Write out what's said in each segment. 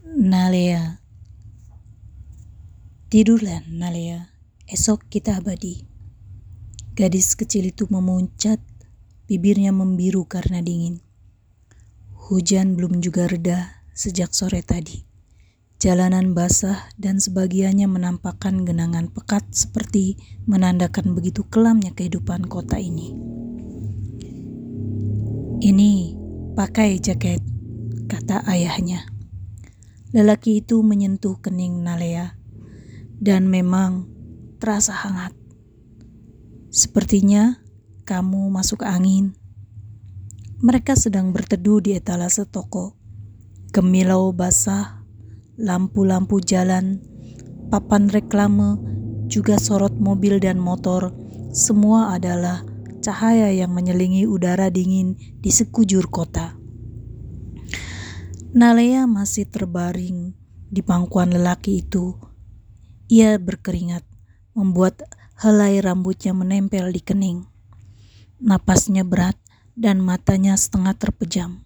Nalea Tidurlah Nalea, esok kita abadi. Gadis kecil itu memuncat, bibirnya membiru karena dingin. Hujan belum juga reda sejak sore tadi. Jalanan basah dan sebagiannya menampakkan genangan pekat seperti menandakan begitu kelamnya kehidupan kota ini. Ini pakai jaket, kata ayahnya. Lelaki itu menyentuh kening Nalea, dan memang terasa hangat. Sepertinya kamu masuk angin. Mereka sedang berteduh di etalase toko. Kemilau basah, lampu-lampu jalan, papan reklame, juga sorot mobil dan motor, semua adalah cahaya yang menyelingi udara dingin di sekujur kota. Nalea masih terbaring di pangkuan lelaki itu. Ia berkeringat, membuat helai rambutnya menempel di kening. Napasnya berat dan matanya setengah terpejam.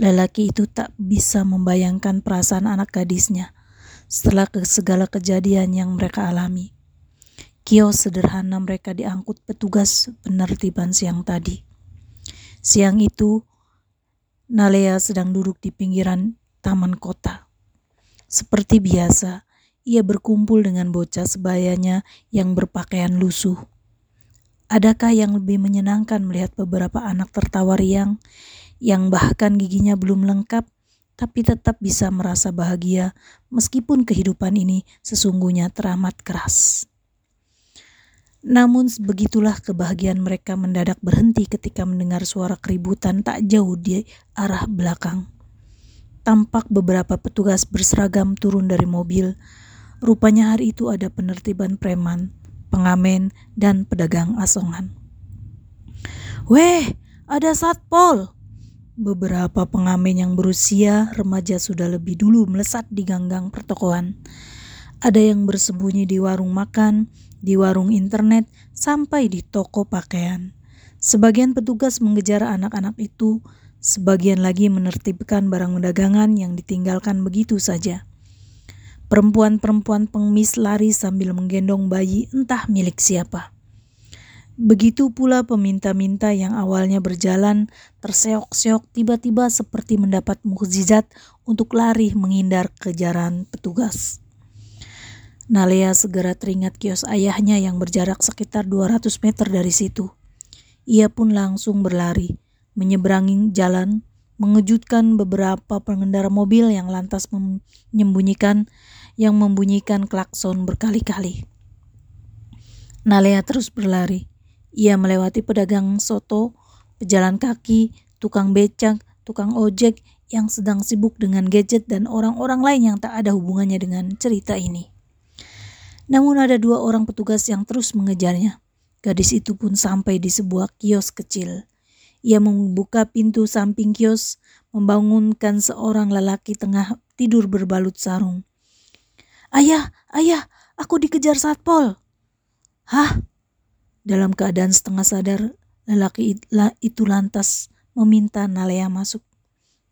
Lelaki itu tak bisa membayangkan perasaan anak gadisnya setelah ke segala kejadian yang mereka alami. Kios sederhana mereka diangkut petugas penertiban siang tadi. Siang itu, Nalea sedang duduk di pinggiran taman kota. Seperti biasa, ia berkumpul dengan bocah sebayanya yang berpakaian lusuh. Adakah yang lebih menyenangkan melihat beberapa anak tertawa riang yang bahkan giginya belum lengkap tapi tetap bisa merasa bahagia meskipun kehidupan ini sesungguhnya teramat keras. Namun begitulah kebahagiaan mereka mendadak berhenti ketika mendengar suara keributan tak jauh di arah belakang. Tampak beberapa petugas berseragam turun dari mobil. Rupanya hari itu ada penertiban preman, pengamen, dan pedagang asongan. Weh, ada satpol! Beberapa pengamen yang berusia remaja sudah lebih dulu melesat di ganggang pertokoan. Ada yang bersembunyi di warung makan, di warung internet, sampai di toko pakaian. Sebagian petugas mengejar anak-anak itu, sebagian lagi menertibkan barang dagangan yang ditinggalkan begitu saja. Perempuan-perempuan pengemis lari sambil menggendong bayi entah milik siapa. Begitu pula peminta-minta yang awalnya berjalan terseok-seok tiba-tiba seperti mendapat mukjizat untuk lari menghindar kejaran petugas. Nalea segera teringat kios ayahnya yang berjarak sekitar 200 meter dari situ. Ia pun langsung berlari, menyeberangi jalan, mengejutkan beberapa pengendara mobil yang lantas menyembunyikan yang membunyikan klakson berkali-kali. Nalea terus berlari. Ia melewati pedagang soto, pejalan kaki, tukang becak, tukang ojek yang sedang sibuk dengan gadget dan orang-orang lain yang tak ada hubungannya dengan cerita ini. Namun ada dua orang petugas yang terus mengejarnya. Gadis itu pun sampai di sebuah kios kecil. Ia membuka pintu samping kios, membangunkan seorang lelaki tengah tidur berbalut sarung. Ayah, ayah, aku dikejar satpol. Hah? Dalam keadaan setengah sadar, lelaki itu lantas meminta Nalea masuk.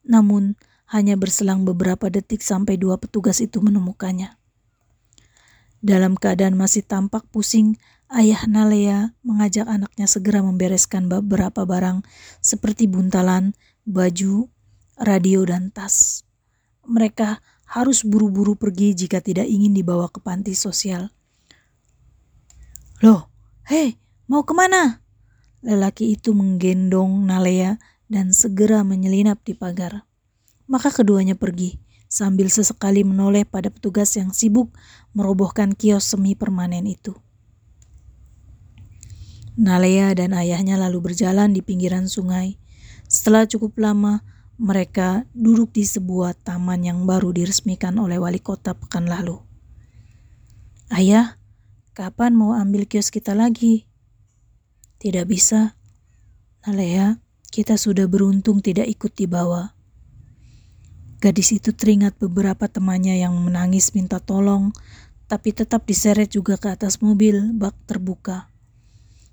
Namun, hanya berselang beberapa detik sampai dua petugas itu menemukannya. Dalam keadaan masih tampak pusing, ayah Nalea mengajak anaknya segera membereskan beberapa barang seperti buntalan, baju, radio, dan tas. Mereka harus buru-buru pergi jika tidak ingin dibawa ke panti sosial. Loh, hei, mau ke mana? Lelaki itu menggendong Nalea dan segera menyelinap di pagar. Maka keduanya pergi sambil sesekali menoleh pada petugas yang sibuk merobohkan kios semi permanen itu. Nalea dan ayahnya lalu berjalan di pinggiran sungai. Setelah cukup lama, mereka duduk di sebuah taman yang baru diresmikan oleh wali kota pekan lalu. Ayah, kapan mau ambil kios kita lagi? Tidak bisa. Nalea, kita sudah beruntung tidak ikut dibawa. Gadis itu teringat beberapa temannya yang menangis minta tolong, tapi tetap diseret juga ke atas mobil bak terbuka.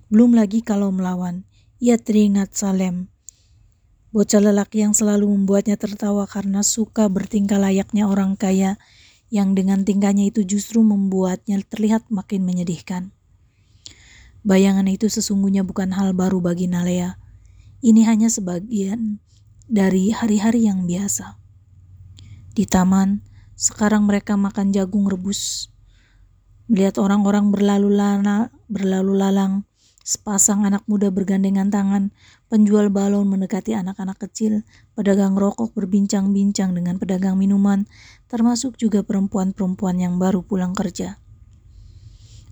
Belum lagi kalau melawan, ia teringat Salem. Bocah lelaki yang selalu membuatnya tertawa karena suka bertingkah layaknya orang kaya yang dengan tingkahnya itu justru membuatnya terlihat makin menyedihkan. Bayangan itu sesungguhnya bukan hal baru bagi Nalea. Ini hanya sebagian dari hari-hari yang biasa. Di taman, sekarang mereka makan jagung rebus. Melihat orang-orang berlalu lana, berlalu lalang, sepasang anak muda bergandengan tangan, penjual balon mendekati anak-anak kecil, pedagang rokok berbincang-bincang dengan pedagang minuman, termasuk juga perempuan-perempuan yang baru pulang kerja.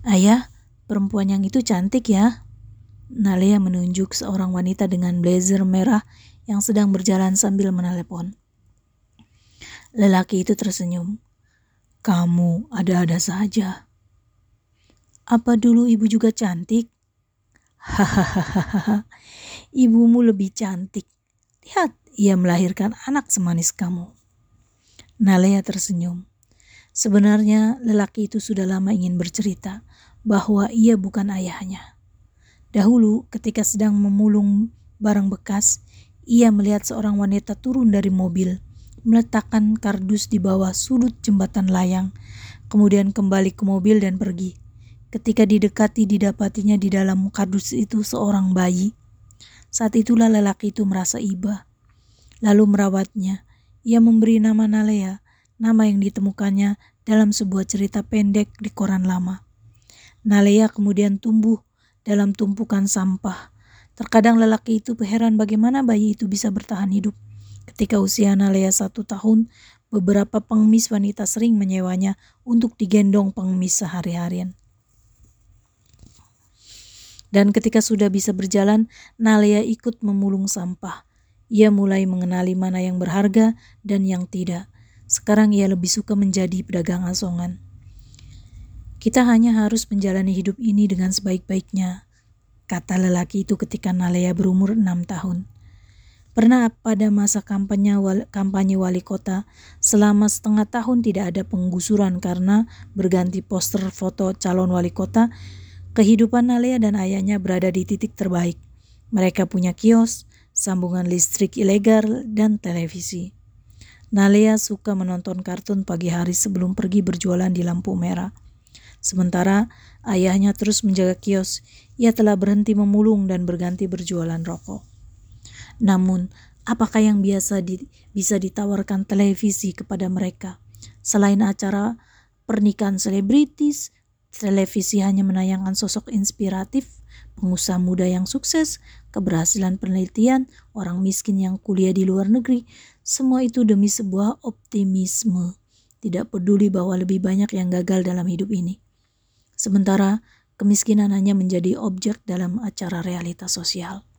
Ayah, perempuan yang itu cantik ya. Nalia menunjuk seorang wanita dengan blazer merah yang sedang berjalan sambil menelepon. Lelaki itu tersenyum. Kamu ada-ada saja. Apa dulu ibu juga cantik? Hahaha, ibumu lebih cantik. Lihat, ia melahirkan anak semanis kamu. Nalea tersenyum. Sebenarnya lelaki itu sudah lama ingin bercerita bahwa ia bukan ayahnya. Dahulu ketika sedang memulung barang bekas, ia melihat seorang wanita turun dari mobil meletakkan kardus di bawah sudut jembatan layang, kemudian kembali ke mobil dan pergi. Ketika didekati didapatinya di dalam kardus itu seorang bayi. Saat itulah lelaki itu merasa iba. Lalu merawatnya. Ia memberi nama Nalea, nama yang ditemukannya dalam sebuah cerita pendek di koran lama. Nalea kemudian tumbuh dalam tumpukan sampah. Terkadang lelaki itu heran bagaimana bayi itu bisa bertahan hidup. Ketika usia Nalea satu tahun, beberapa pengemis wanita sering menyewanya untuk digendong pengemis sehari-harian. Dan ketika sudah bisa berjalan, Nalea ikut memulung sampah. Ia mulai mengenali mana yang berharga dan yang tidak. Sekarang ia lebih suka menjadi pedagang asongan. Kita hanya harus menjalani hidup ini dengan sebaik-baiknya, kata lelaki itu ketika Nalea berumur enam tahun. Pernah pada masa kampanye wali, kampanye wali kota, selama setengah tahun tidak ada penggusuran karena berganti poster foto calon wali kota, kehidupan Nalea dan ayahnya berada di titik terbaik. Mereka punya kios, sambungan listrik ilegal, dan televisi. Nalea suka menonton kartun pagi hari sebelum pergi berjualan di lampu merah. Sementara ayahnya terus menjaga kios, ia telah berhenti memulung dan berganti berjualan rokok. Namun, apakah yang biasa di, bisa ditawarkan televisi kepada mereka? Selain acara pernikahan selebritis, televisi hanya menayangkan sosok inspiratif, pengusaha muda yang sukses, keberhasilan penelitian, orang miskin yang kuliah di luar negeri, semua itu demi sebuah optimisme. Tidak peduli bahwa lebih banyak yang gagal dalam hidup ini. Sementara kemiskinan hanya menjadi objek dalam acara realitas sosial.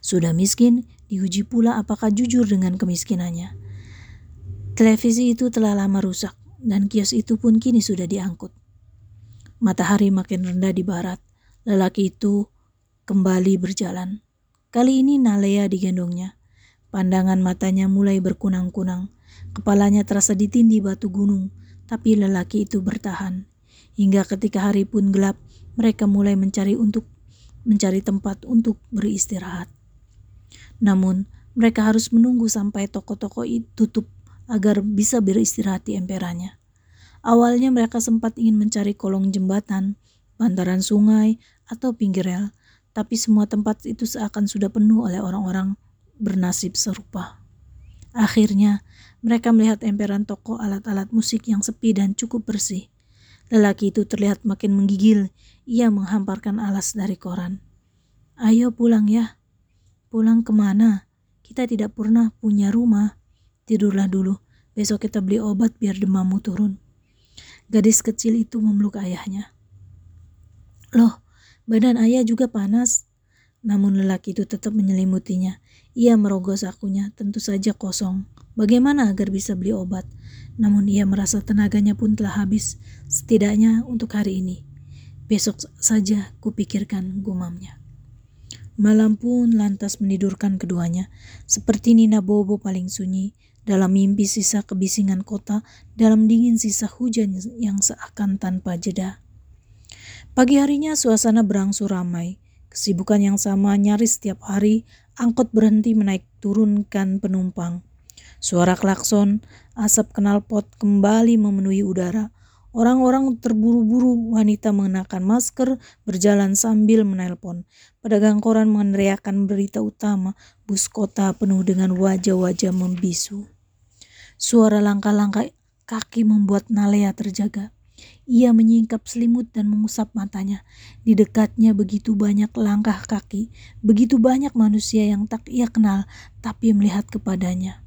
Sudah miskin, diuji pula apakah jujur dengan kemiskinannya. Televisi itu telah lama rusak, dan kios itu pun kini sudah diangkut. Matahari makin rendah di barat. Lelaki itu kembali berjalan. Kali ini Nalea digendongnya. Pandangan matanya mulai berkunang-kunang. Kepalanya terasa ditindih batu gunung, tapi lelaki itu bertahan. Hingga ketika hari pun gelap, mereka mulai mencari untuk mencari tempat untuk beristirahat. Namun, mereka harus menunggu sampai toko-toko itu tutup agar bisa beristirahat di emperannya. Awalnya mereka sempat ingin mencari kolong jembatan, bantaran sungai, atau pinggir rel, tapi semua tempat itu seakan sudah penuh oleh orang-orang bernasib serupa. Akhirnya, mereka melihat emperan toko alat-alat musik yang sepi dan cukup bersih. Lelaki itu terlihat makin menggigil. Ia menghamparkan alas dari koran. Ayo pulang ya. Pulang ke mana? Kita tidak pernah punya rumah. Tidurlah dulu. Besok kita beli obat biar demammu turun. Gadis kecil itu memeluk ayahnya. Loh, badan ayah juga panas. Namun lelaki itu tetap menyelimutinya. Ia merogoh sakunya, tentu saja kosong. Bagaimana agar bisa beli obat? Namun ia merasa tenaganya pun telah habis, setidaknya untuk hari ini. Besok saja kupikirkan gumamnya. Malam pun lantas menidurkan keduanya, seperti Nina Bobo paling sunyi, dalam mimpi sisa kebisingan kota, dalam dingin sisa hujan yang seakan tanpa jeda. Pagi harinya suasana berangsur ramai, kesibukan yang sama nyaris setiap hari Angkot berhenti menaik turunkan penumpang. Suara klakson, asap knalpot kembali memenuhi udara. Orang-orang terburu-buru, wanita mengenakan masker, berjalan sambil menelpon. Pedagang koran meneriakan berita utama, bus kota penuh dengan wajah-wajah membisu. Suara langkah-langkah kaki membuat Nalea terjaga. Ia menyingkap selimut dan mengusap matanya. Di dekatnya begitu banyak langkah kaki, begitu banyak manusia yang tak ia kenal, tapi melihat kepadanya.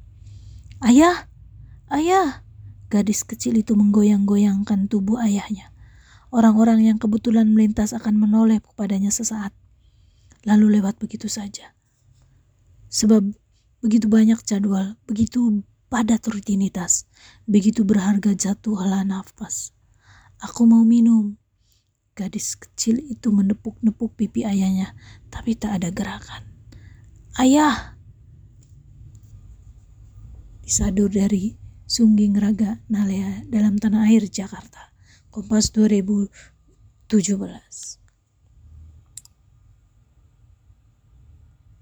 Ayah, ayah, Gadis kecil itu menggoyang-goyangkan tubuh ayahnya. Orang-orang yang kebetulan melintas akan menoleh kepadanya sesaat, lalu lewat begitu saja. Sebab begitu banyak jadwal, begitu padat rutinitas, begitu berharga jatuh hela nafas. Aku mau minum. Gadis kecil itu menepuk-nepuk pipi ayahnya, tapi tak ada gerakan. Ayah! Disadur dari Sungging Raga Nalea dalam tanah air Jakarta. Kompas 2017.